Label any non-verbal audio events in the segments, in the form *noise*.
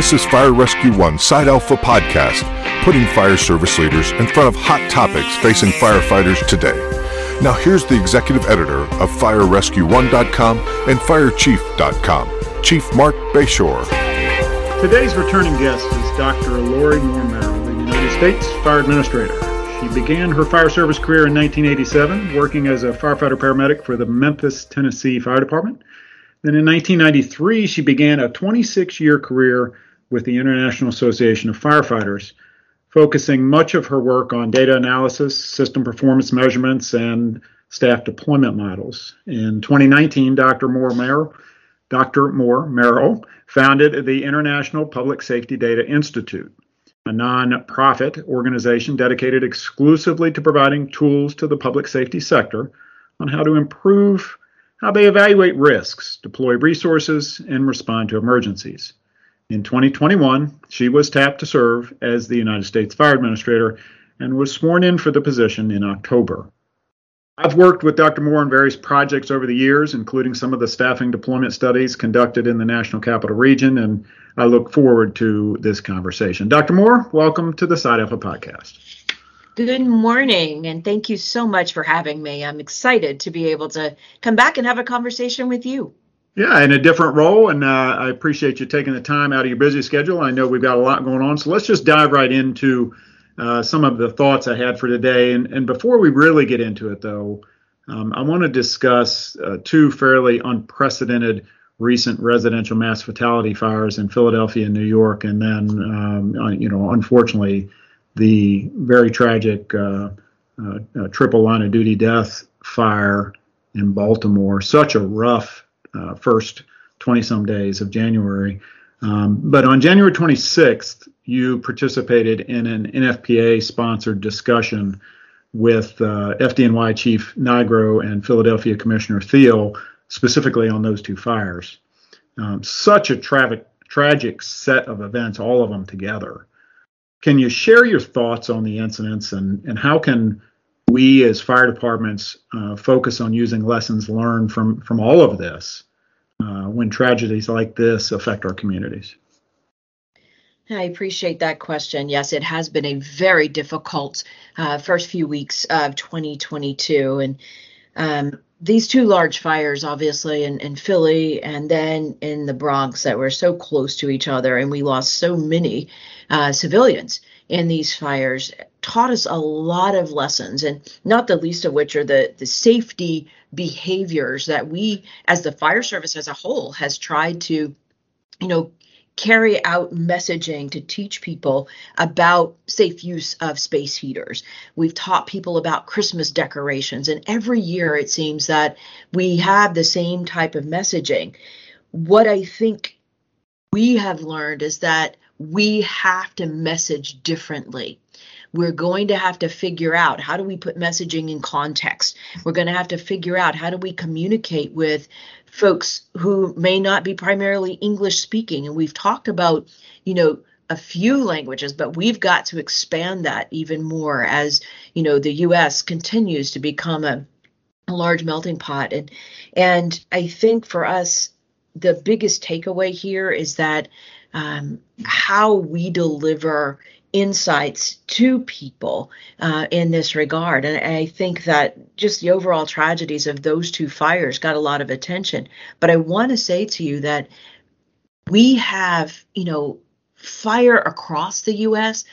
This is Fire Rescue One Side Alpha Podcast, putting fire service leaders in front of hot topics facing firefighters today. Now, here's the executive editor of FireRescue1.com and FireChief.com, Chief Marc Bashoor. Today's returning guest is Dr. Lori Moore Merrill, the United States Fire Administrator. She began her fire service career in 1987, working as a firefighter paramedic for the Memphis, Tennessee Fire Department. Then in 1993, she began a 26 year career with the International Association of Firefighters, focusing much of her work on data analysis, system performance measurements, and staff deployment models. In 2019, Dr. Moore Merrill, Dr. Moore Merrill founded the International Public Safety Data Institute, a non-profit organization dedicated exclusively to providing tools to the public safety sector on how to improve how they evaluate risks, deploy resources, and respond to emergencies. In 2021, she was tapped to serve as the United States Fire Administrator and was sworn in for the position in October. I've worked with Dr. Moore on various projects over the years, including some of the staffing deployment studies conducted in the National Capital Region, and I look forward to this conversation. Dr. Moore, welcome to the Side Alpha podcast. Good morning, and thank you so much for having me. I'm excited to be able to come back and have a conversation with you. Yeah, in a different role, and uh, I appreciate you taking the time out of your busy schedule. I know we've got a lot going on, so let's just dive right into uh, some of the thoughts I had for today. And, and before we really get into it, though, um, I want to discuss uh, two fairly unprecedented recent residential mass fatality fires in Philadelphia and New York, and then, um, you know, unfortunately, the very tragic uh, uh, uh, triple line of duty death fire in Baltimore. Such a rough first 20 some days of January. Um, but on January 26th, you participated in an NFPA sponsored discussion with uh, FDNY Chief Nigro and Philadelphia Commissioner Thiel, specifically on those two fires. Um, such a tra- tragic set of events, all of them together. Can you share your thoughts on the incidents and, and how can we as fire departments uh, focus on using lessons learned from, from all of this uh, when tragedies like this affect our communities? I appreciate that question. Yes, it has been a very difficult uh, first few weeks of 2022. And um, these two large fires, obviously, in, in Philly and then in the Bronx, that were so close to each other, and we lost so many uh, civilians in these fires, taught us a lot of lessons, and not the least of which are the, the safety behaviors that we, as the fire service as a whole, has tried to, you know, carry out messaging to teach people about safe use of space heaters. We've taught people about Christmas decorations, and every year it seems that we have the same type of messaging. What I think we have learned is that we have to message differently we're going to have to figure out how do we put messaging in context. We're going to have to figure out how do we communicate with folks who may not be primarily English speaking. And we've talked about, you know, a few languages, but we've got to expand that even more as, you know, the US continues to become a, a large melting pot. And and I think for us, the biggest takeaway here is that um, how we deliver insights to people uh, in this regard. And I think that just the overall tragedies of those two fires got a lot of attention. But I want to say to you that we have, you know, fire across the U.S.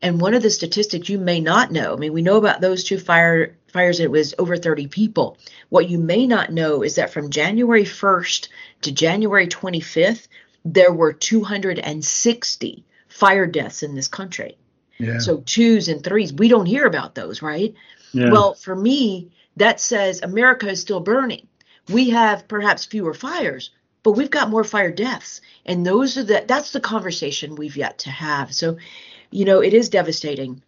And one of the statistics you may not know, I mean, we know about those two fire fires, it was over 30 people. What you may not know is that from January 1st to January 25th, there were 260 fire deaths in this country. Yeah. So twos and threes, we don't hear about those, right? Yeah. Well, for me, that says America is still burning. We have perhaps fewer fires, but we've got more fire deaths. And those are the that's the conversation we've yet to have. So, you know, it is devastating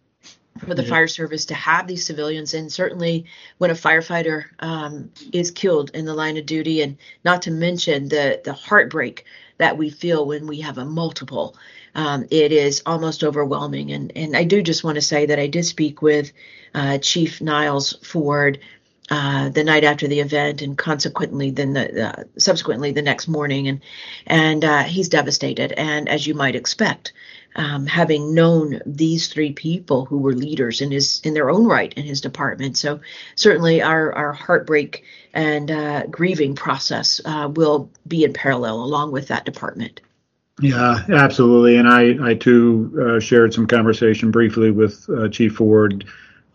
for the yeah. fire service to have these civilians and certainly when a firefighter um, is killed in the line of duty and not to mention the the heartbreak that we feel when we have a multiple um, it is almost overwhelming. And, and I do just want to say that I did speak with uh, Chief Niles Ford uh, the night after the event, and consequently, then the uh, subsequently the next morning, and and uh, he's devastated. And as you might expect, um, having known these three people who were leaders in his in their own right in his department, so certainly our our heartbreak and uh, grieving process uh, will be in parallel along with that department. Yeah, absolutely. And I, I too uh, shared some conversation briefly with uh, Chief Ford,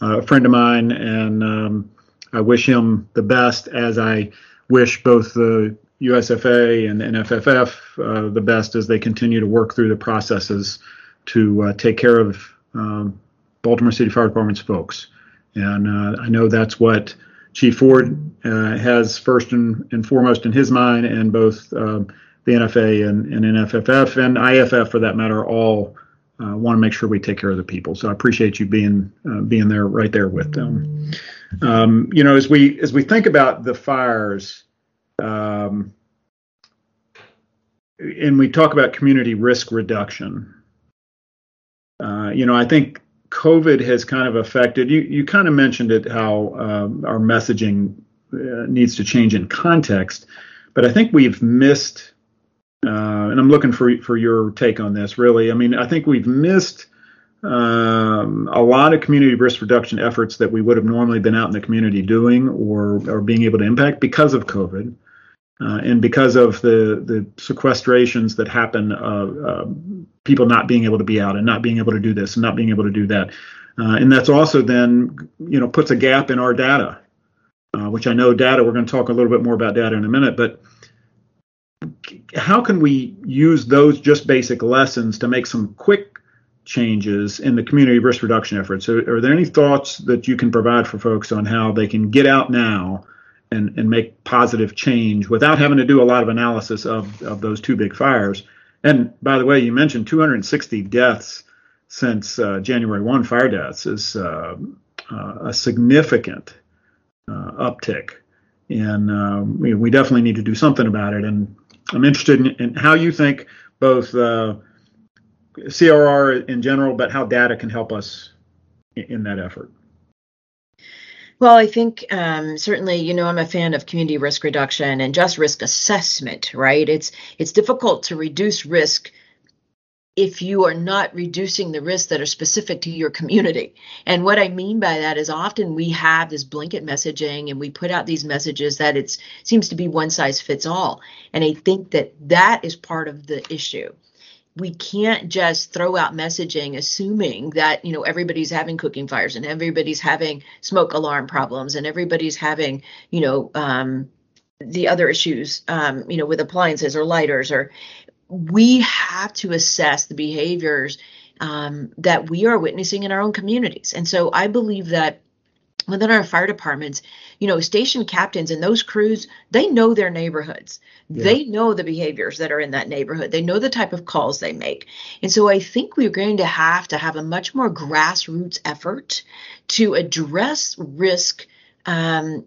uh, a friend of mine, and um, I wish him the best as I wish both the USFA and the NFFF uh, the best as they continue to work through the processes to uh, take care of um, Baltimore City Fire Department's folks. And uh, I know that's what Chief Ford has first and, and, foremost in his mind, and both um, the NFA and, and NFFF and IFF for that matter all uh, want to make sure we take care of the people. So I appreciate you being uh, being there right there with them. Um, you know, as we as we think about the fires, um, and we talk about community risk reduction. Uh, you know, I think COVID has kind of affected. You you kind of mentioned it how um, our messaging uh, needs to change in context, but I think we've missed uh, and I'm looking for for your take on this. Really, I mean, I think we've missed um, a lot of community risk reduction efforts that we would have normally been out in the community doing or or being able to impact because of COVID. Uh, and because of the the sequestrations that happen, uh, uh, people not being able to be out and not being able to do this and not being able to do that, uh, and that's also then you know puts a gap in our data, uh, which I know data. We're going to talk a little bit more about data in a minute, but how can we use those just basic lessons to make some quick changes in the community risk reduction efforts? So are there any thoughts that you can provide for folks on how they can get out now and, and make positive change without having to do a lot of analysis of, of those two big fires? And by the way, you mentioned 260 deaths since uh, January 1 fire deaths is uh, uh, a significant uh, uptick. And um, we, we definitely need to do something about it. And I'm interested in, in how you think both uh, CRR in general, but how data can help us in, that effort. Well, I think um, certainly, you know, I'm a fan of community risk reduction and just risk assessment, right? It's it's difficult to reduce risk if you are not reducing the risks that are specific to your community. And what I mean by that is often we have this blanket messaging and we put out these messages that it seems to be one size fits all. And I think that that is part of the issue. We can't just throw out messaging assuming that, you know, everybody's having cooking fires and everybody's having smoke alarm problems and everybody's having, you know, um, the other issues, um, you know, with appliances or lighters or we have to assess the behaviors um, that we are witnessing in our own communities. And so I believe that within our fire departments, you know, station captains and those crews, they know their neighborhoods. Yeah. They know the behaviors that are in that neighborhood. They know the type of calls they make. And so I think we're going to have to have a much more grassroots effort to address risk um,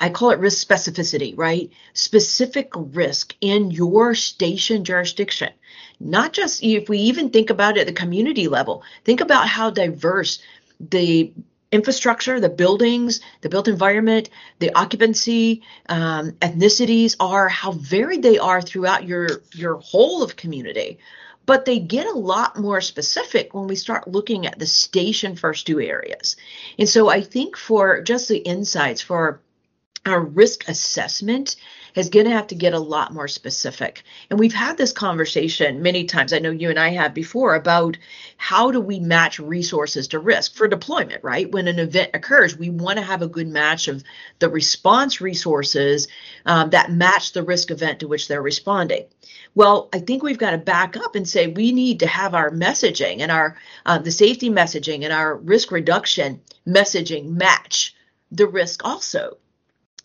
I call it risk specificity, right? Specific risk in your station jurisdiction. Not just if we even think about it at the community level, think about how diverse the infrastructure, the buildings, the built environment, the occupancy, um, ethnicities are, how varied they are throughout your your whole of community. But they get a lot more specific when we start looking at the station first two areas. And so I think for just the insights for our risk assessment is going to have to get a lot more specific. And we've had this conversation many times. I know you and I have before about how do we match resources to risk for deployment, right? When an event occurs, we want to have a good match of the response resources um, that match the risk event to which they're responding. Well, I think we've got to back up and say we need to have our messaging and our uh, the safety messaging and our risk reduction messaging match the risk also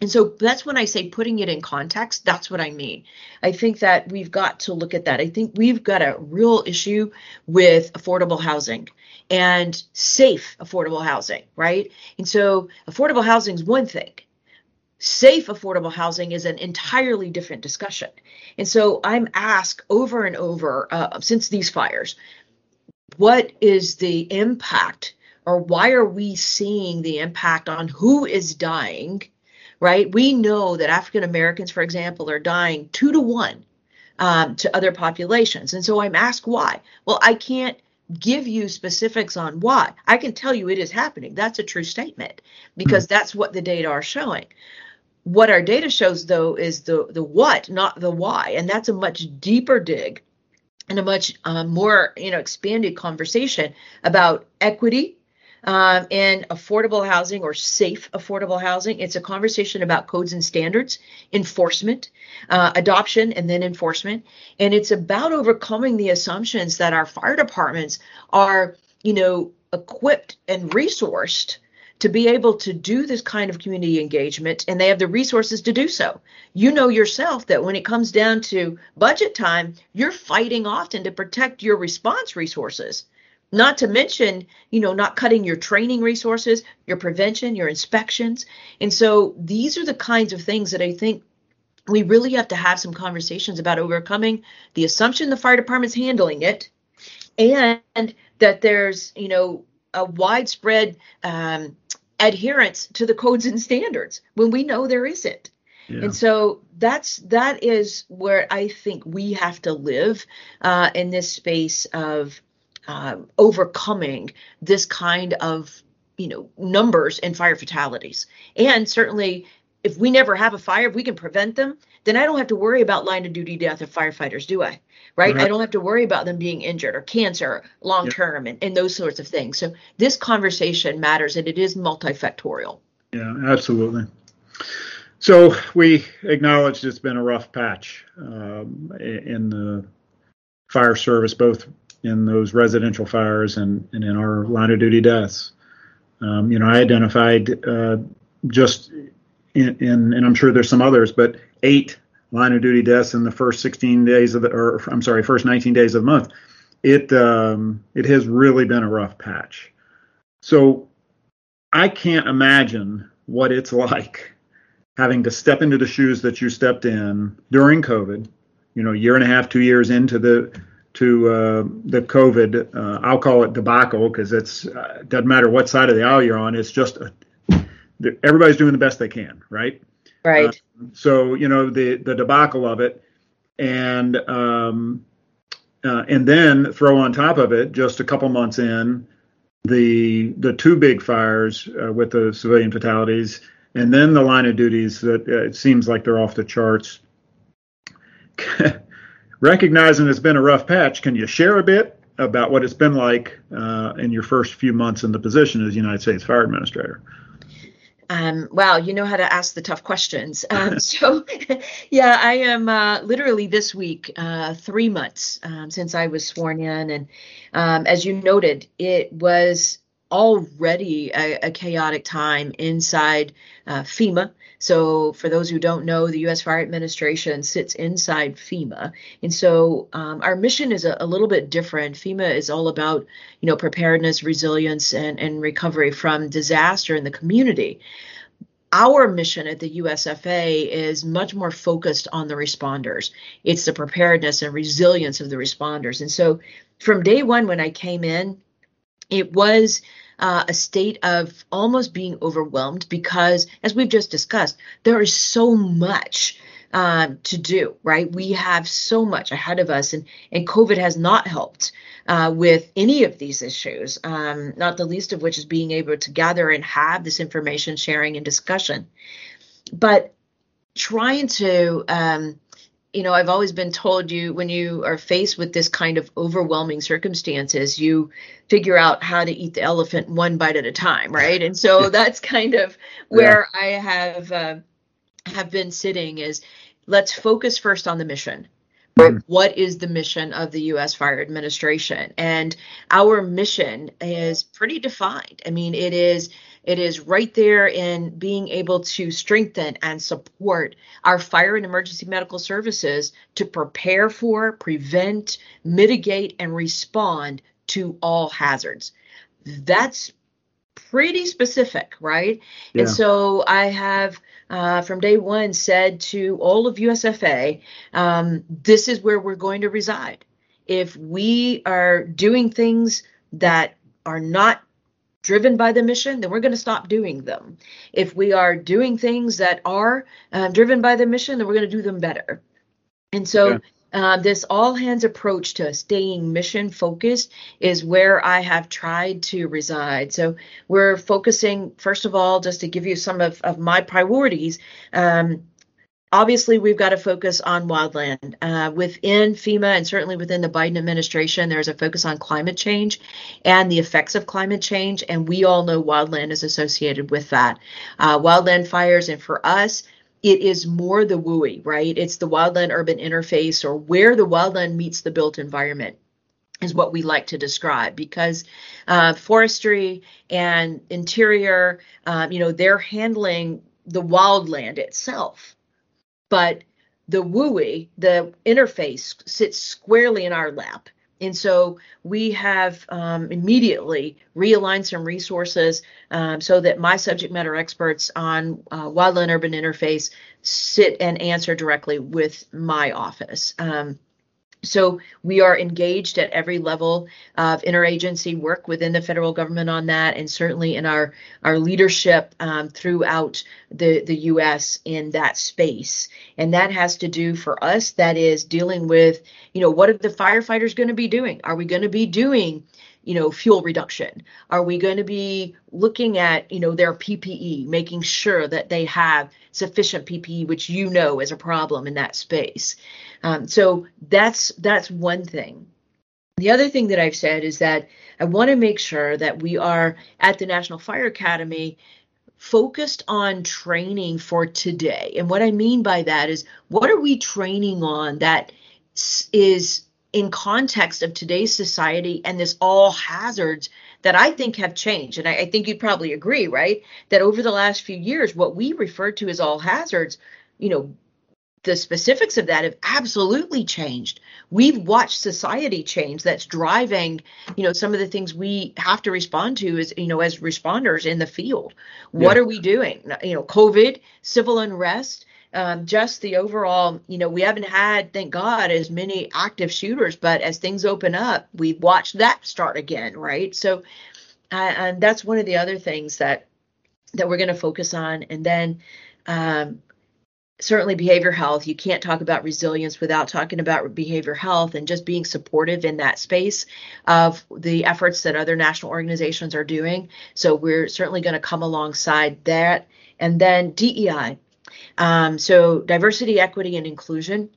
and so that's when I say putting it in context, that's what I mean. I think that we've got to look at that. I think we've got a real issue with affordable housing and safe affordable housing, right? And so affordable housing is one thing. Safe affordable housing is an entirely different discussion. And so I'm asked over and over uh, since these fires, what is the impact or why are we seeing the impact on who is dying? Right? We know that African Americans, for example, are dying two to one um, to other populations. And so I'm asked why. Well, I can't give you specifics on why. I can tell you it is happening. That's a true statement because mm-hmm. that's what the data are showing. What our data shows though is the the what, not the why, and that's a much deeper dig and a much uh, more you know expanded conversation about equity um, and affordable housing or safe affordable housing. It's a conversation about codes and standards, enforcement, uh, adoption, and then enforcement. And it's about overcoming the assumptions that our fire departments are, you know, equipped and resourced to be able to do this kind of community engagement and they have the resources to do so. You know yourself that when it comes down to budget time, you're fighting often to protect your response resources not to mention you know not cutting your training resources your prevention your inspections and so these are the kinds of things that i think we really have to have some conversations about overcoming the assumption the fire department's handling it and that there's you know a widespread um, adherence to the codes and standards when we know there isn't yeah. And so that's that is where I think we have to live uh, in this space of um, overcoming this kind of you know numbers and fire fatalities. And certainly if we never have a fire if we can prevent them then i don't have to worry about line of duty death of firefighters do i? Right, i don't have to worry about them being injured or cancer long term and, and those sorts of things. So this conversation matters and it is multifactorial. Yeah absolutely. So we acknowledge it's been a rough patch um, in the fire service both in those residential fires and, and in our line of duty deaths. Um, you know, I identified uh, just in, in, and I'm sure there's some others, but eight line of duty deaths in the first 16 days of the, or I'm sorry, first 19 days of the month. It um, it has really been a rough patch. So I can't imagine what it's like having to step into the shoes that you stepped in during COVID. You know, year and a half, two years into the to uh, the COVID, uh, I'll call it debacle because it's uh, doesn't matter what side of the aisle you're on. It's just a, everybody's doing the best they can, right? Right. Uh, so you know the the debacle of it, and um, uh, and then throw on top of it just a couple months in the the two big fires uh, with the civilian fatalities, and then the line of duties that it seems like they're off the charts *laughs* recognizing it's been a rough patch, can you share a bit about what it's been like uh, in your first few months in the position as United States Fire Administrator? Um, wow, you know how to ask the tough questions. *laughs* Um, so, *laughs* yeah, I am uh, literally this week, uh, three months um, since I was sworn in. And um, as you noted, it was already a, a chaotic time inside uh, FEMA. So, for those who don't know, the U.S. Fire Administration sits inside FEMA, and so um, our mission is a, a, little bit different. FEMA is all about, you know, preparedness, resilience, and, and recovery from disaster in the community. Our mission at the USFA is much more focused on the responders. It's the preparedness and resilience of the responders. And so, from day one when I came in, it was uh, a state of almost being overwhelmed because, as we've just discussed, there is so much um, to do, right? We have so much ahead of us, and, and COVID has not helped uh, with any of these issues, um, not the least of which is being able to gather and have this information sharing and discussion. But trying to um, you know, I've always been told you when you are faced with this kind of overwhelming circumstances, you figure out how to eat the elephant one bite at a time, right? And so *laughs* that's kind of where yeah. I have uh, have been sitting is let's focus first on the mission. Right? Mm-hmm. What is the mission of the U.S. Fire Administration? And our mission is pretty defined. I mean, it is it is right there in being able to strengthen and support our fire and emergency medical services to prepare for, prevent, mitigate, and respond to all hazards. That's pretty specific, right? Yeah. And so I have uh, from day one said to all of USFA, um, this is where we're going to reside. If we are doing things that are not driven by the mission, then we're going to stop doing them. If we are doing things that are um, driven by the mission, then we're going to do them better. And so, yeah. uh, this all hands approach to staying mission focused is where I have tried to reside. So, we're focusing, first of all, just to give you some of, of my priorities. Um, obviously we've got to focus on wildland. Uh, within fema and certainly within the biden administration there's a focus on climate change and the effects of climate change and we all know wildland is associated with that. Uh, wildland fires and for us it is more the WUI right? It's the wildland urban interface or where the wildland meets the built environment is what we like to describe because uh, forestry and interior, um, you know, they're handling the wildland itself but the WUI, the interface, sits squarely in our lap. And so we have um, immediately realigned some resources um, so that my subject matter experts on uh, wildland urban interface sit and answer directly with my office. Um, so we are engaged at every level of interagency work within the federal government on that, and certainly in our our leadership um, throughout the the U.S. in that space. And that has to do for us. That is dealing with you know what are the firefighters going to be doing? Are we going to be doing you know fuel reduction? Are we going to be looking at you know their ppe making sure that they have sufficient ppe which you know is a problem in that space? Um, so that's that's one thing. The other thing that i've said is that i want to make sure that we are at the national fire academy focused on training for today. And what i mean by that is what are we training on that is in context of today's society and this all hazards that I think have changed. And I, I, think you'd probably agree, right? That over the last few years, what we refer to as all hazards, you know, the specifics of that have absolutely changed. We've watched society change that's driving, you know, some of the things we have to respond to as, you know, as responders in the field. What yeah. are we doing? You know, COVID, civil unrest, um, just the overall, you know, we haven't had, thank God, as many active shooters, but as things open up, we've watched that start again, right? So, uh, and that's one of the other things that that we're going to focus on, and then um, certainly behavior health. You can't talk about resilience without talking about behavior health and just being supportive in that space of the efforts that other national organizations are doing. So we're certainly going to come alongside that, and then DEI um, so diversity, equity, and inclusion.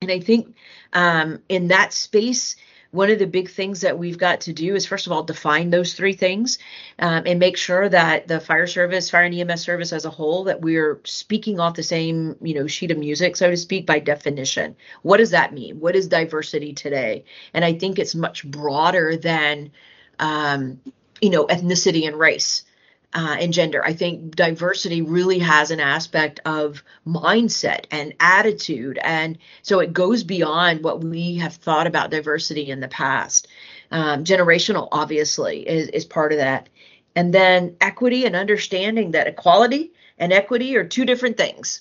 And I think um, in that space, one of the big things that we've got to do is first of all define those three things um, and make sure that the fire service fire and ems service as a whole that we're speaking off the same you know sheet of music so to speak by definition. What does that mean? What is diversity today? And i think it's much broader than um, you know ethnicity and race uh, and gender. I think diversity really has an aspect of mindset and attitude. And so it goes beyond what we have thought about diversity in the past. Um, generational, obviously, is, is part of that. And then equity and understanding that equality and equity are two different things.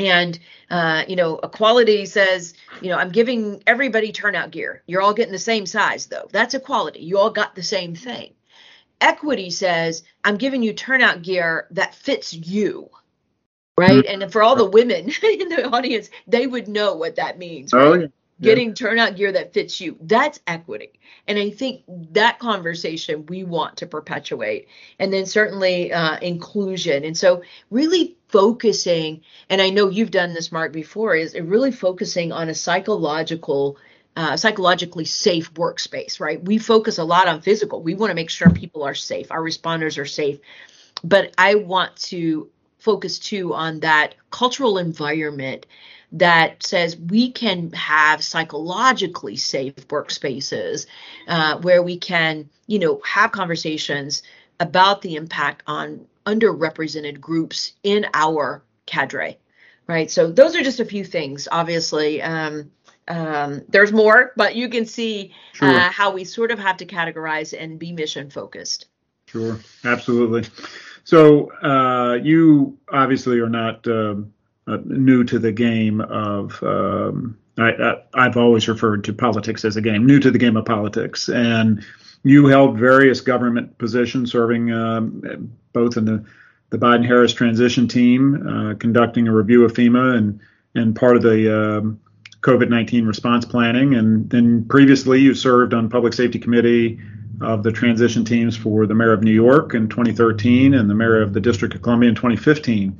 And, uh, you know, equality says, you know, I'm giving everybody turnout gear. You're all getting the same size, though. That's equality. You all got the same thing equity says i'm giving you turnout gear that fits you. Right? Mm-hmm. and for all the women *laughs* in the audience they would know what that means. Right? oh, yeah. getting turnout gear that fits you. That's equity. And i think that conversation we want to perpetuate. And then certainly uh, inclusion. And so really focusing and i know you've done this mark before is really focusing on a psychological uh, psychologically safe workspace, right? We focus a lot on physical. We want to make sure people are safe, our responders are safe. But I want to focus too on that cultural environment that says we can have psychologically safe workspaces uh, where we can, you know, have conversations about the impact on underrepresented groups in our cadre, right? So those are just a few things. Obviously, um, um, there's more, but you can see sure. uh, how we sort of have to categorize and be mission focused. Sure, absolutely. So uh, you obviously are not um, uh, new to the game of. Um, I, have always referred to politics as a game, new to the game of politics, and you held various government positions, serving um, both in the the Biden Harris transition team, uh, conducting a review of FEMA and and part of the um, COVID 19 response planning. And then previously, you served on Public Safety Committee of the transition teams for the mayor of New York in 2013 and the mayor of the District of Columbia in 2015.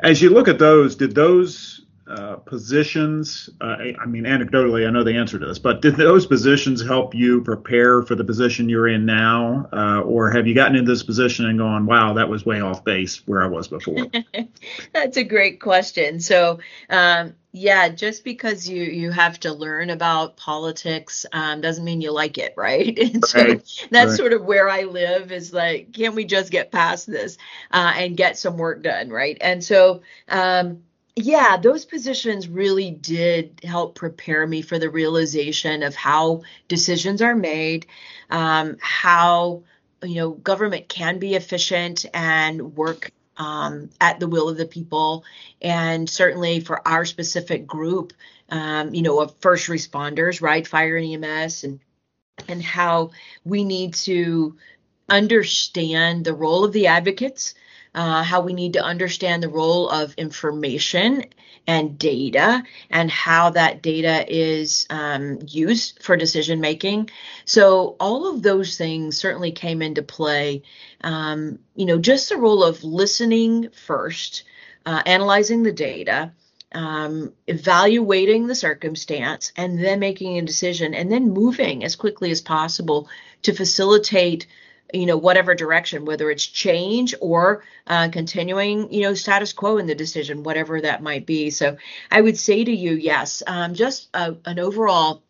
As you look at those, did those uh, positions, uh, I mean, anecdotally, I know the answer to this, but did those positions help you prepare for the position you're in now? Uh, or have you gotten into this position and gone, wow, that was way off base where I was before? *laughs* That's a great question. So, um, yeah, just because you you have to learn about politics um, doesn't mean you like it, right? *laughs* And so right. that's right. sort of where I live. Is like, can we just get past this uh, and get some work done, right? And so, um, yeah, those positions really did help prepare me for the realization of how decisions are made, um, how you know government can be efficient and work um, at the will of the people, and certainly for our specific group, um, you know, of first responders, right, fire and EMS, and and how we need to understand the role of the advocates uh, how we need to understand the role of information and data and how that data is um, used for decision making. So, all of those things certainly came into play. Um, you know, just the role of listening first, uh, analyzing the data. Um, evaluating the circumstance and then making a decision and then moving as quickly as possible to facilitate you know whatever direction whether it's change or uh, continuing you know status quo in the decision whatever that might be. So i would say to you yes um, just a, an overall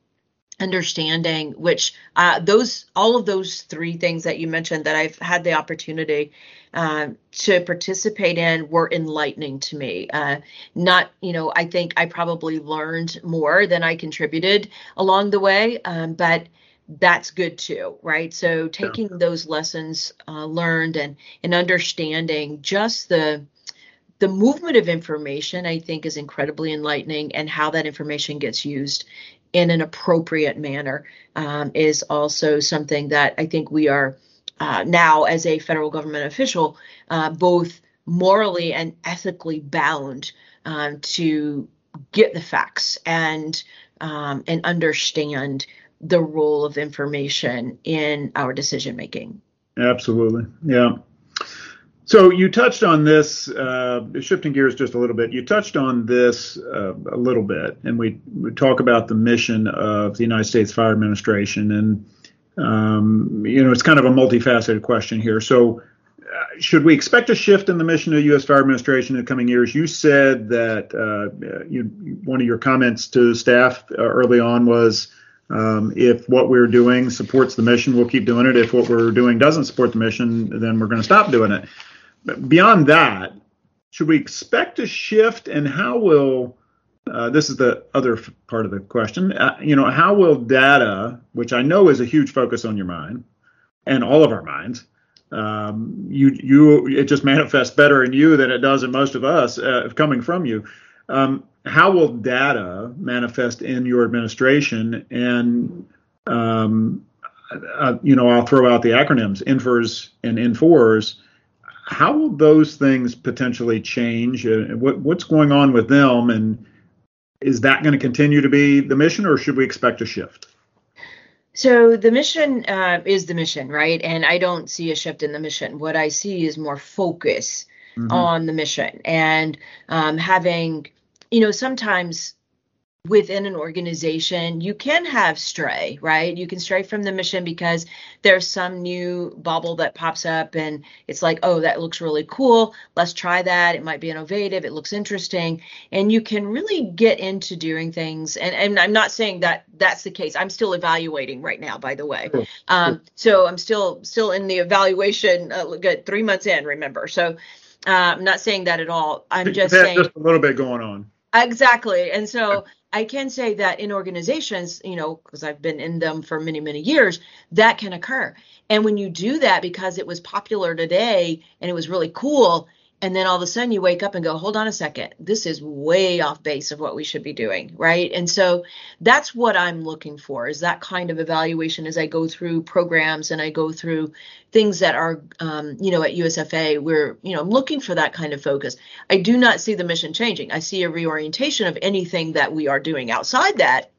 understanding which uh, those all of those three things that you mentioned that i've had the opportunity uh, to participate in were enlightening to me. Uh, not you know i think i probably learned more than i contributed along the way um, but that's good too, right? So taking yeah. those lessons uh, learned and and understanding just the the movement of information, I think, is incredibly enlightening, and how that information gets used in an appropriate manner um, is also something that I think we are uh, now, as a federal government official, uh, both morally and ethically bound um, to get the facts and um, and understand the role of information in our decision making. Absolutely. Yeah. So you touched on this, uh, shifting gears just a little bit. You touched on this uh, a little bit, and we, we talk about the mission of the United States Fire Administration, and um, you know it's kind of a multifaceted question here. So, uh, should we expect a shift in the mission of the U.S. Fire Administration in the coming years? You said that uh, you, one of your comments to staff uh, early on was um, if what we're doing supports the mission, we'll keep doing it. If what we're doing doesn't support the mission, then we're going to stop doing it. But beyond that, should we expect a shift, and how will uh, this is the other part of the question. Uh, you know, how will data, which I know is a huge focus on your mind and all of our minds, um, you you it just manifests better in you than it does in most of us uh, coming from you. Um, how will data manifest in your administration? And um, uh, you know, I'll throw out the acronyms NFIRS and NFORS. How will those things potentially change? Uh, what, what's going on with them, and is that going to continue to be the mission, or should we expect a shift? So the mission uh, is the mission, right? And I don't see a shift in the mission. What I see is more focus mm-hmm. on the mission and um, having you know, sometimes within an organization, you can have stray, right? You can stray from the mission because there's some new bubble that pops up and it's like, oh, that looks really cool. Let's try that. It might be innovative. It looks interesting. And you can really get into doing things. And, and I'm not saying that that's the case. I'm still evaluating right now, by the way. Um, so I'm still still in the evaluation, uh, good three months in, remember. So uh, I'm not saying that at all. I'm just saying just a little bit going on. Exactly. And so I can say that in organizations, you know, because I've been in them for many, many years, that can occur. And when you do that because it was popular today and it was really cool, and then all of a sudden you wake up and go hold on a second. This is way off base of what we should be doing right? And so that's what i'm looking for is that kind of evaluation as i go through programs and i go through things that are um, you know at usfa we're you know i'm looking for that kind of focus. I do not see the mission changing. I see a reorientation of anything that we are doing outside that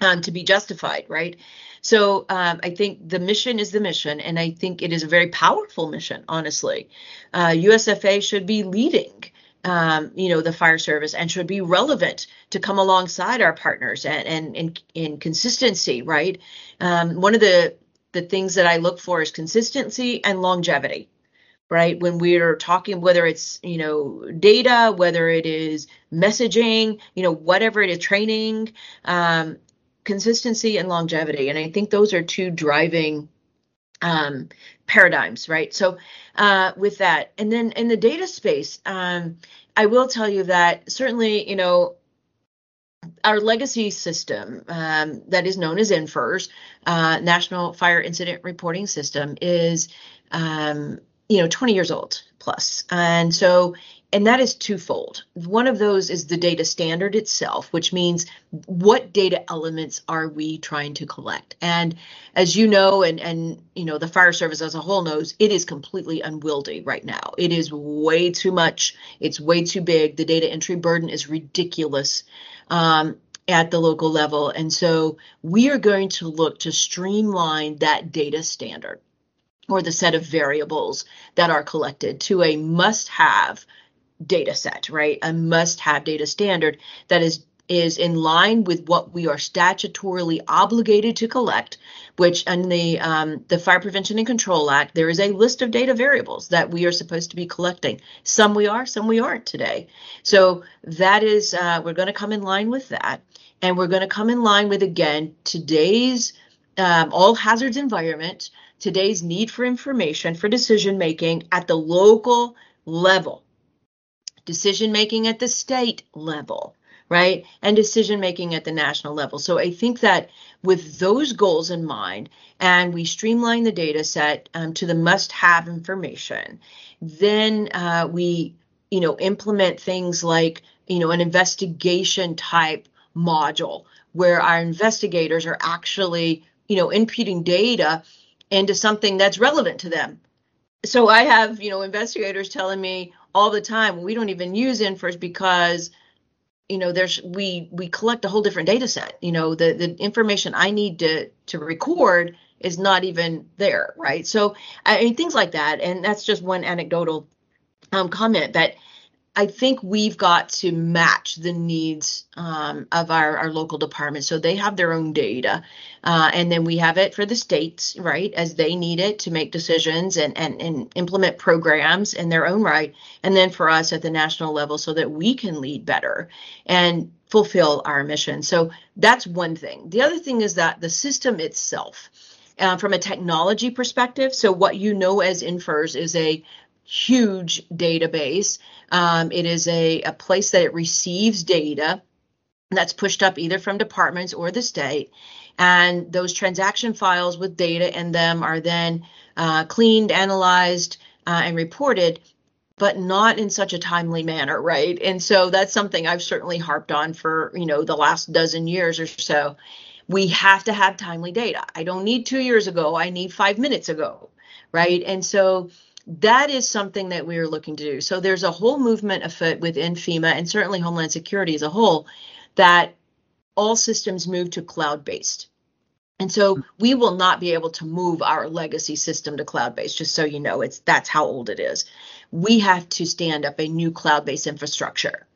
um, to be justified right so um, I think the mission is the mission, and I think it is a very powerful mission. Honestly, uh, USFA should be leading. Um, you know the fire service and should be relevant to come alongside our partners and and in, consistency right um, one of the the things that i look for is consistency and longevity right when we're talking whether it's you know data whether it is messaging you know whatever it is training um, consistency and longevity. And I think those are two driving um, paradigms, right? So uh, with that, and then in the data space, um, I will tell you that certainly, you know, our legacy system um, that is known as NFIRS, uh, National Fire Incident Reporting System, is um, you know 20 years old plus, and so and that is twofold. One of those is the data standard itself, which means what data elements are we trying to collect? And as you know, and and you know, the fire service as a whole knows, it is completely unwieldy right now. It is way too much. It's way too big. The data entry burden is ridiculous. Um, at the local level. And so we are going to look to streamline that data standard or the set of variables that are collected to a must have data set, right? A must have data standard that is is in line with what we are statutorily obligated to collect, which in the um, the Fire Prevention and Control Act, there is a list of data variables that we are supposed to be collecting. Some we are, some we aren't today. So that is uh, we're going to come in line with that, and we're going to come in line with again today's um, all hazards environment, today's need for information for decision making at the local level decision making at the state level, right? And decision making at the national level. So I think that with those goals in mind, and we streamline the data set um, to the must have information, then uh, we, you know, implement things like, you know, an investigation type module where our investigators are actually, you know, inputting data into something that's relevant to them. So I have, you know, investigators telling me, all the time. We don't even use NFIRS because you know there's we we collect a whole different data set. You know the the information I need to to record is not even there, right? So I mean things like that, and that's just one anecdotal um, comment. But I think we've got to match the needs um, of our, our local departments. So they have their own data. Uh, and then we have it for the states, right, as they need it to make decisions and, and, and implement programs in their own right. And then for us at the national level so that we can lead better and fulfill our mission. So that's one thing. The other thing is that the system itself, uh, from a technology perspective, so what you know as NFIRS is a huge database. Um, it is a, a place that it receives data that's pushed up either from departments or the state. And those transaction files with data in them are then uh, cleaned, analyzed, uh, and reported, but not in such a timely manner, right? And so that's something I've certainly harped on for you know the last dozen years or so. We have to have timely data. I don't need two years ago. I need five minutes ago, right? And so that is something that we are looking to do. So there's a whole movement afoot within FEMA and certainly Homeland Security as a whole that all systems move to cloud based. And so we will not be able to move our legacy system to cloud based, just so you know, it's that's how old it is. We have to stand up a new cloud based infrastructure.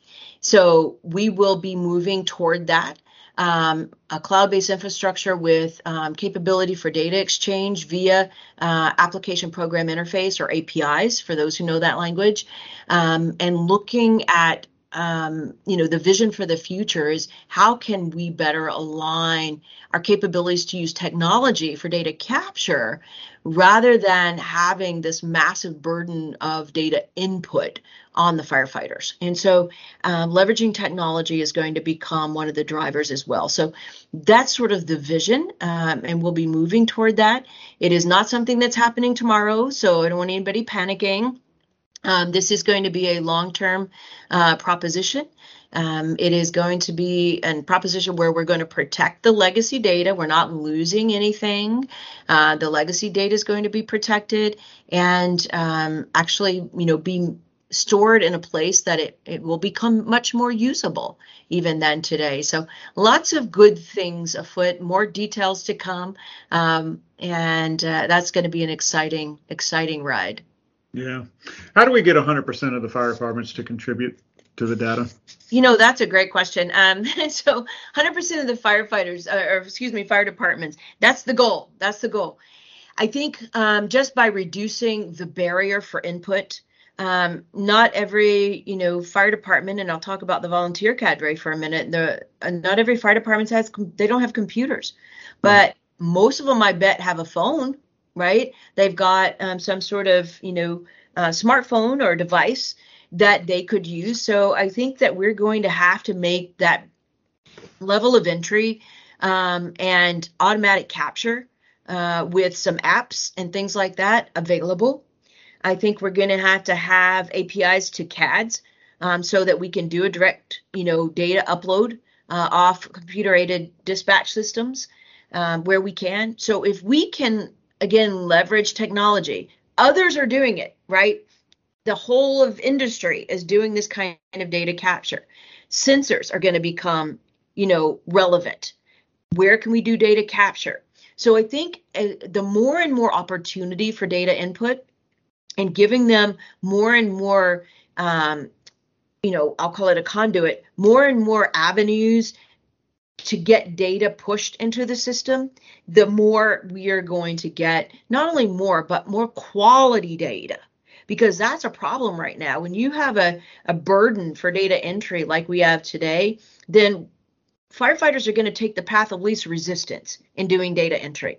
So we will be moving toward that um, a cloud-based infrastructure with um, capability for data exchange via uh, application program interface or APIs for those who know that language, um, and looking at um, you know the vision for the future is how can we better align our capabilities to use technology for data capture rather than having this massive burden of data input on the firefighters. And so um, leveraging technology is going to become one of the drivers as well. So that's sort of the vision, um, and we'll be moving toward that. It is not something that's happening tomorrow, so I don't want anybody panicking. Um, this is going to be a long-term uh, proposition. Um, it is going to be a proposition where we're going to protect the legacy data. We're not losing anything. Uh, the legacy data is going to be protected and um, actually, you know, be stored in a place that it, it will become much more usable even than today. So lots of good things afoot, more details to come. Um, and uh, that's going to be an exciting, exciting ride. Yeah. How do we get 100% of the fire departments to contribute to the data? You know, that's a great question. Um, *laughs* so 100% of the firefighters, uh, or excuse me, fire departments, that's the goal. That's the goal. I think um, just by reducing the barrier for input, um, not every you know fire department, and I'll talk about the volunteer cadre for a minute. The uh, not every fire department has they don't have computers, but mm most of them I bet have a phone, right? They've got um, some sort of you know uh, smartphone or device that they could use. So I think that we're going to have to make that level of entry um, and automatic capture uh, with some apps and things like that available. I think we're going to have to have APIs to CADS um, so that we can do a direct, you know, data upload uh, off computer-aided dispatch systems um, where we can. So if we can again leverage technology, others are doing it, right? the whole of industry is doing this kind of data capture. Sensors are going to become, you know, relevant. Where can we do data capture? So I think uh, the more and more opportunity for data input and giving them more and more, um, you know, I'll call it a conduit, more and more avenues to get data pushed into the system, the more we are going to get not only more, but more quality data because that's a problem right now. When you have a, a burden for data entry like we have today, then firefighters are going to take the path of least resistance in doing data entry.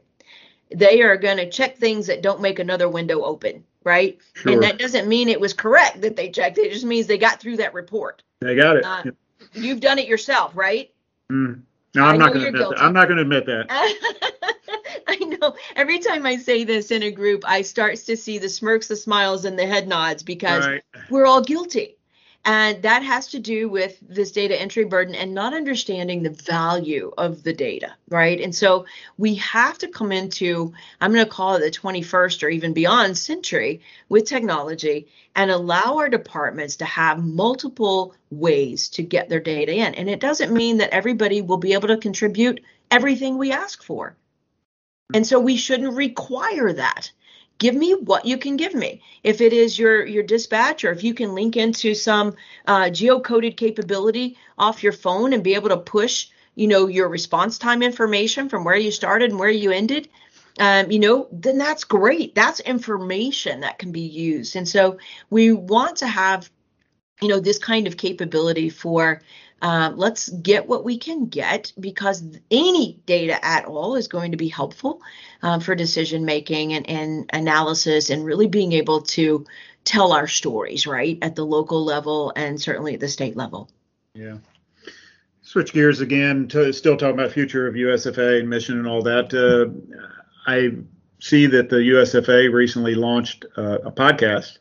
They are going to check things that don't make another window open, right? Sure. And that doesn't mean it was correct that they checked. It just means they got through that report. They got it. Uh, You've done it yourself, right? Mm. No, I'm not going to admit that. I'm not going to admit that. *laughs* I know. Every time I say this in a group, I start to see the smirks, the smiles, and the head nods because right. we're all guilty. And that has to do with this data entry burden and not understanding the value of the data, right? And so we have to come into, I'm going to call it the 21st or even beyond century with technology and allow our departments to have multiple ways to get their data in. And it doesn't mean that everybody will be able to contribute everything we ask for. And so we shouldn't require that. Give me what you can give me. If it is your your dispatch, or if you can link into some uh, geocoded capability off your phone and be able to push, you know, your response time information from where you started and where you ended, um, you know, then that's great. That's information that can be used. And so we want to have, you know, this kind of capability for um, let's get what we can get because any data at all is going to be helpful uh, for decision making and, and analysis and really being able to tell our stories, right, at the local level and certainly at the state level. Yeah. Switch gears again to still talking about future of USFA and mission and all that. Uh, I see that the USFA recently launched uh, a podcast.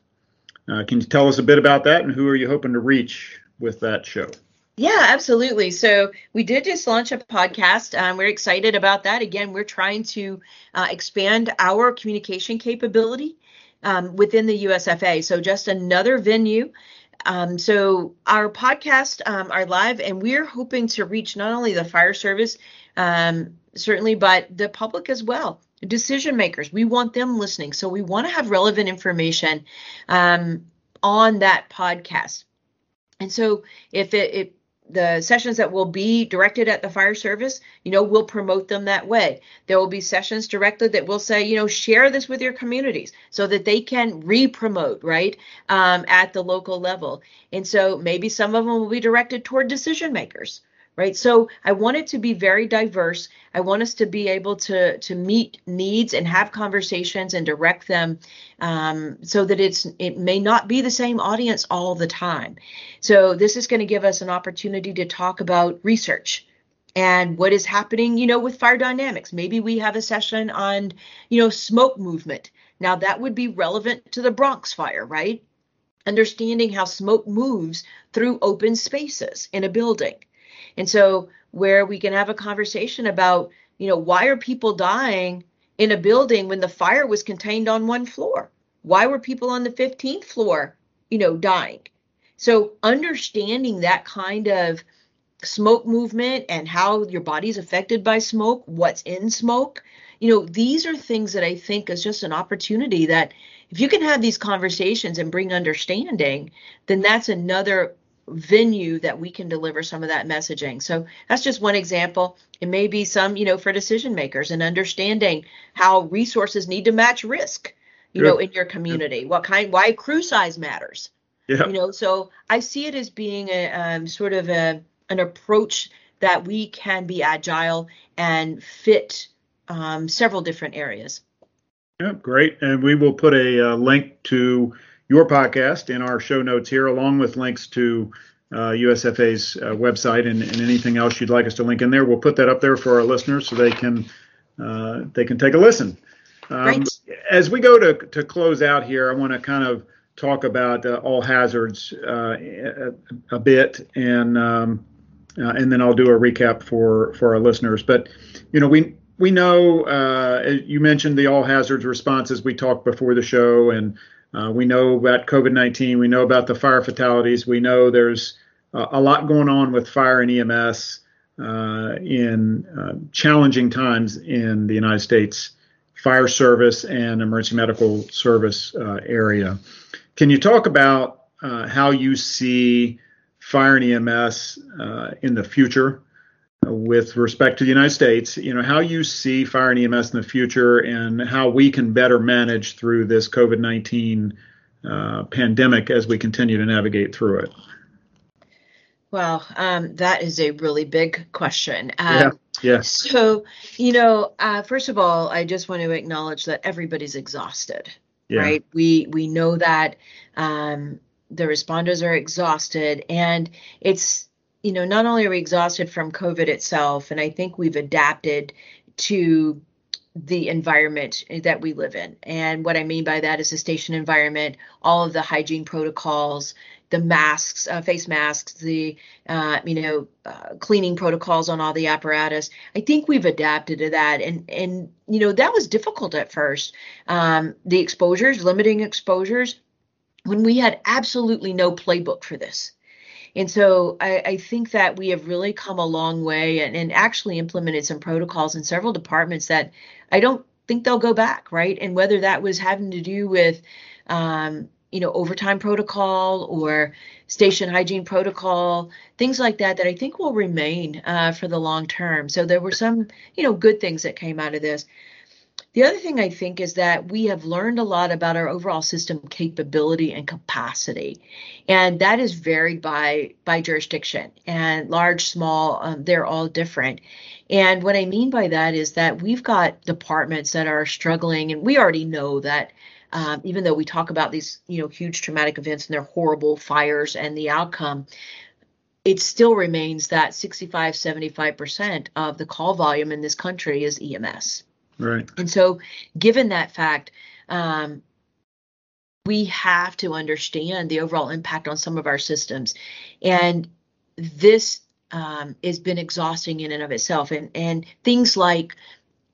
Uh, can you tell us a bit about that and who are you hoping to reach with that show? Yeah, absolutely. So we did just launch a podcast. Um, we're excited about that. Again, we're trying to uh, expand our communication capability um, within the USFA. So just another venue. Um, so our podcast um, are live, and we're hoping to reach not only the fire service, um, certainly, but the public as well. Decision makers, we want them listening. So we want to have relevant information um, on that podcast. And so if it, it the sessions that will be directed at the fire service, you know, we'll promote them that way. There will be sessions directed that will say, you know, share this with your communities so that they can re-promote, right, um, at the local level. And so maybe some of them will be directed toward decision makers, right? So i want it to be very diverse. I want us to be able to to meet needs and have conversations and direct them um, so that it's it may not be the same audience all the time. So this is going to give us an opportunity to talk about research and what is happening you know with fire dynamics. Maybe we have a session on you know smoke movement. Now that would be relevant to the bronx fire right? Understanding how smoke moves through open spaces in a building. And so where we can have a conversation about, you know, why are people dying in a building when the fire was contained on one floor? Why were people on the 15th floor, you know, dying? So understanding that kind of smoke movement and how your body's affected by smoke, what's in smoke, you know, these are things that I think is just an opportunity that if you can have these conversations and bring understanding, then that's another venue that we can deliver some of that messaging. So that's just one example. It may be some, you know, for decision makers and understanding how resources need to match risk, you know, in your community. What kind, why crew size matters. Yeah. You know, so I see it as being a um, sort of a an approach that we can be agile and fit um, several different areas. Yeah, great. And we will put a uh, link to your podcast in our show notes here, along with links to uh, USFA's uh, website and, and, anything else you'd like us to link in there. We'll put that up there for our listeners so they can uh, they can take a listen. Um, as we go to to close out here, I want to kind of talk about uh, all hazards uh, a, a, bit and um, uh, and then I'll do a recap for for our listeners. But you know, we we know uh, you mentioned the all hazards responses we talked before the show, and uh, we know about COVID nineteen. We know about the fire fatalities. We know there's a lot going on with fire and EMS uh, in uh, challenging times in the United States fire service and emergency medical service uh, area. Can you talk about how you see fire and EMS uh, in the future uh, with respect to the United States, you know, how you see fire and EMS in the future and how we can better manage through this COVID 19 uh, pandemic as we continue to navigate through it. Well, um, that is a really big question. Um, yeah. Yeah. So, you know, uh, first of all, I just want to acknowledge that everybody's exhausted. Yeah. Right. We we know that um, the responders are exhausted and it's you know not only are we exhausted from covid itself and i think we've adapted to the environment that we live in. And what i mean by that is the station environment all of the hygiene protocols the masks uh, face masks the uh, you know uh, cleaning protocols on all the apparatus. I think we've adapted to that. And and you know that was difficult at first. Um, the exposures limiting exposures when we had absolutely no playbook for this. And so I, I, think that we have really come a long way and, and, actually implemented some protocols in several departments that I don't think they'll go back, right? And whether that was having to do with, um, you know, overtime protocol or station hygiene protocol, things like that, that I think will remain uh, for the long term. So there were some, you know, good things that came out of this. The other thing I think is that we have learned a lot about our overall system capability and capacity, and that is varied by by jurisdiction and large, small. Um, they're all different. And what I mean by that is that we've got departments that are struggling, and we already know that. Um, even though we talk about these, you know, huge traumatic events and their horrible fires and the outcome, it still remains that 65, 75% of the call volume in this country is EMS. Right. And so, given that fact, um, we have to understand the overall impact on some of our systems. And this um, has been exhausting in and of itself. And, and things like,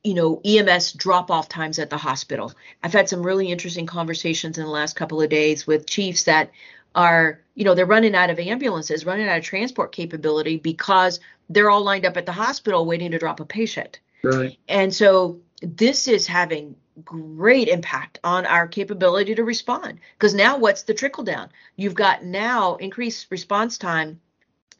you know, EMS drop off times at the hospital. I've had some really interesting conversations in the last couple of days with chiefs that are, you know, they're running out of ambulances, running out of transport capability because they're all lined up at the hospital waiting to drop a patient. Right. And so this is having great impact on our capability to respond. Because now what's the trickle down? You've got now increased response time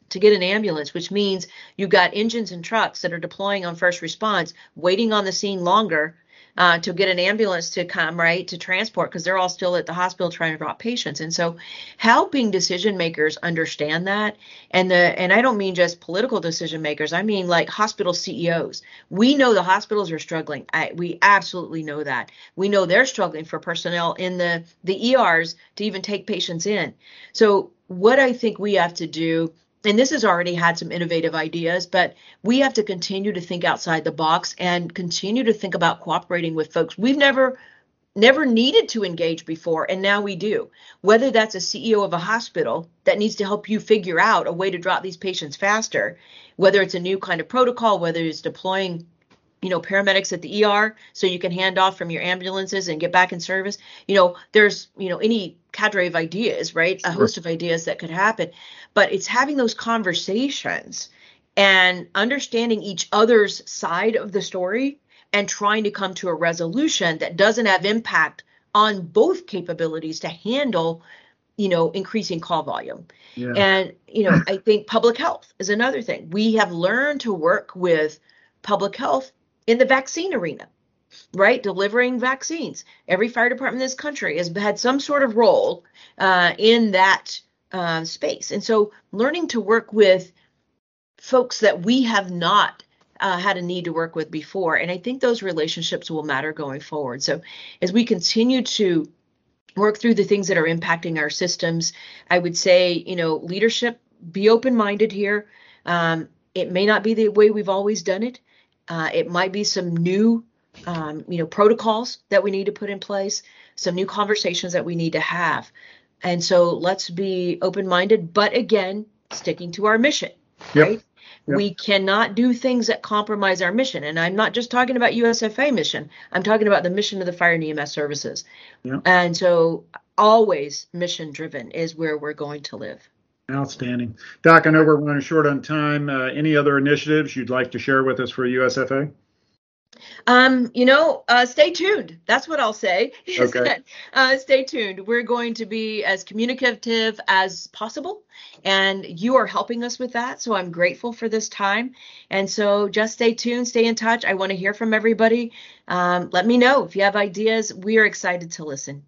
to get an ambulance which means you've got engines and trucks that are deploying on first response waiting on the scene longer uh, to get an ambulance to come right to transport because they're all still at the hospital trying to drop patients. And so helping decision makers understand that and the and i don't mean just political decision makers i mean like hospital ceos we know the hospitals are struggling. I, we absolutely know that. We know they're struggling for personnel in the the ers to even take patients in. So what i think we have to do and this has already had some innovative ideas, but we have to continue to think outside the box and continue to think about cooperating with folks we've never never needed to engage before and now we do. Whether that's a ceo of a hospital that needs to help you figure out a way to drop these patients faster whether it's a new kind of protocol whether it's deploying you know paramedics at the ER so you can hand off from your ambulances and get back in service. You know there's you know any cadre of ideas right? A host of ideas that could happen. But it's having those conversations and understanding each other's side of the story and trying to come to a resolution that doesn't have impact on both capabilities to handle you know increasing call volume. Yeah. and you know *clears throat* i think public health is another thing. We have learned to work with public health in the vaccine arena right delivering vaccines every fire department in this country has had some sort of role uh, in that uh, space and so learning to work with folks that we have not uh, had a need to work with before. And I think those relationships will matter going forward. So as we continue to work through the things that are impacting our systems, I would say, you know, leadership, be open minded here. Um, it may not be the way we've always done it. Uh, it might be some new, um, you know, protocols that we need to put in place, some new conversations that we need to have. And so let's be open minded, but again, sticking to our mission, yep. right? Yep. We cannot do things that compromise our mission. And I'm not just talking about USFA mission. I'm talking about the mission of the fire and EMS services. Yep. And so always mission driven is where we're going to live. Outstanding. Doc, I know we're running short on time. Uh, any other initiatives you'd like to share with us for USFA? Um, you know, uh, stay tuned. That's what I'll say. *laughs* Okay. That, uh, stay tuned. We're going to be as communicative as possible, and you are helping us with that. So I'm grateful for this time. And so just stay tuned, stay in touch. I want to hear from everybody. Um, let me know if you have ideas. We are excited to listen.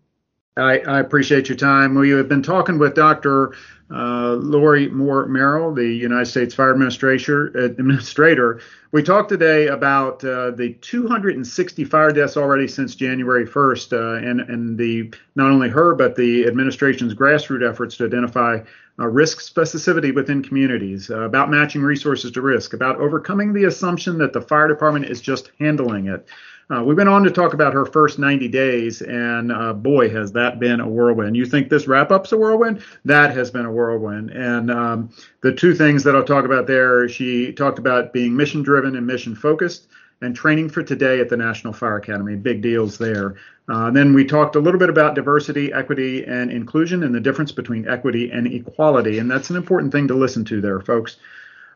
I, I, appreciate your time. We have been talking with Dr. Uh, Lori Moore Merrill, the United States Fire Administrator. Administrator. We talked today about uh, the 260 fire deaths already since January 1st, uh, and and the not only her but the administration's grassroots efforts to identify uh, risk specificity within communities, uh, about matching resources to risk, about overcoming the assumption that the fire department is just handling it. Uh, we went on to talk about her first 90 days, and uh, boy, has that been a whirlwind. You think this wrap up's a whirlwind? That has been a whirlwind. And um, the two things that I'll talk about there, she talked about being mission driven and mission focused, and training for today at the National Fire Academy. Big deals there. Uh, then we talked a little bit about diversity, equity, and inclusion, and the difference between equity and equality. And that's an important thing to listen to there, folks.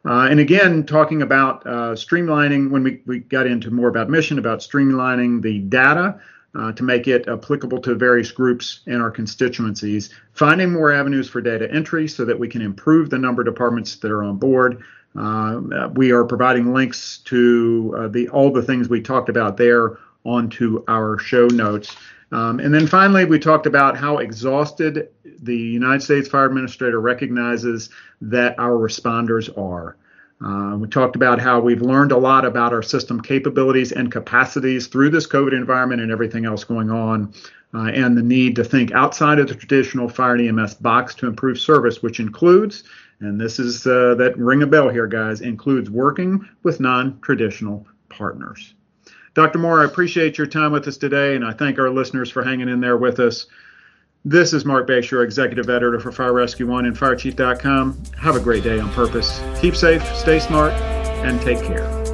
Uh, and again, talking about uh, streamlining, when we, we got into more about mission, about streamlining the data uh, to make it applicable to various groups in our constituencies, finding more avenues for data entry so that we can improve the number of departments that are on board. Uh, we are providing links to uh, the all the things we talked about there onto our show notes. Um, and then finally, we talked about how exhausted the United States Fire Administrator recognizes that our responders are. Uh, we talked about how we've learned a lot about our system capabilities and capacities through this COVID environment and everything else going on, uh, and the need to think outside of the traditional fire and EMS box to improve service, which includes, and this is uh, that ring a bell here, guys, includes working with non traditional partners. Dr. Moore, I appreciate your time with us today, and I thank our listeners for hanging in there with us. This is Marc Bashoor, Executive Editor for Fire Rescue One and FireChief.com. Have a great day on purpose. Keep safe, stay smart, and take care.